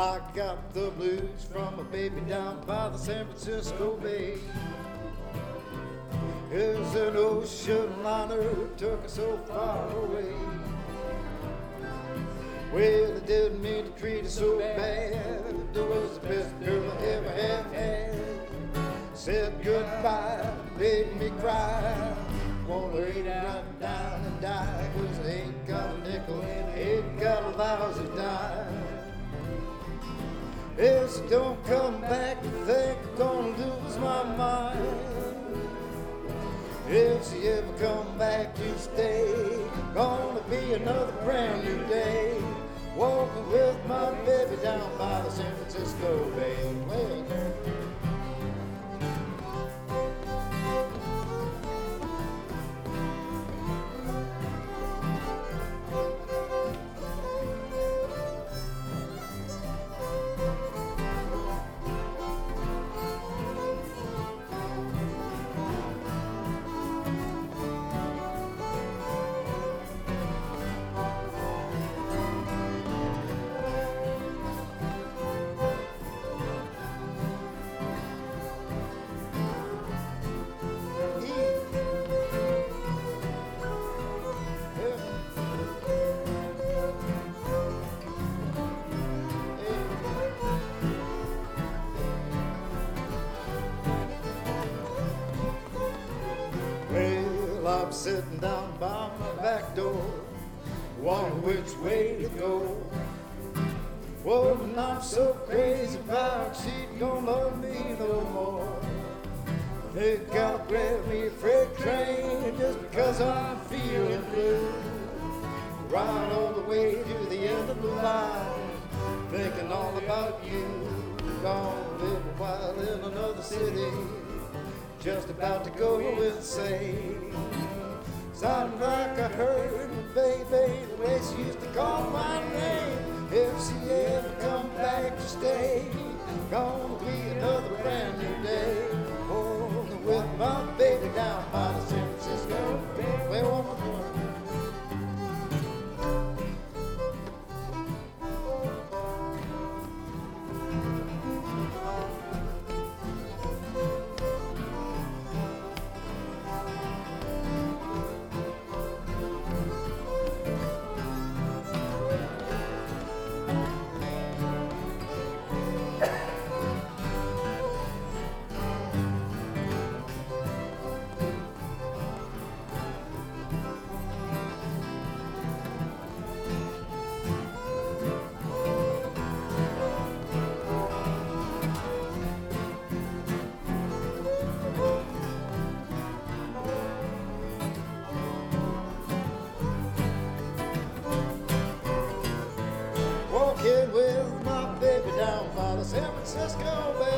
I got the blues from a baby down by the San Francisco Bay. There's an ocean liner took us so far away. Well, I didn't mean to treat her so bad. It was the best girl I ever had. Said goodbye, made me cry. Wanna lay down, down and die. Cause I ain't got a nickel, ain't got a lousy dime. If she don't come back, think I'm gonna lose my mind. If she ever come back to stay, gonna be another brand new day. Walking with my baby down by the San Francisco Bay. Well, I'm sitting down by my back door, wondering which way to go. Woman, I'm so crazy about she don't love me no more. They gotta grab me a freight train just because I'm feeling blue. Ride all the way to the end of the line, thinking all about you. Gone live a while in another city just about to go insane. Sound like I heard my baby the way she used to call my San Francisco Bay.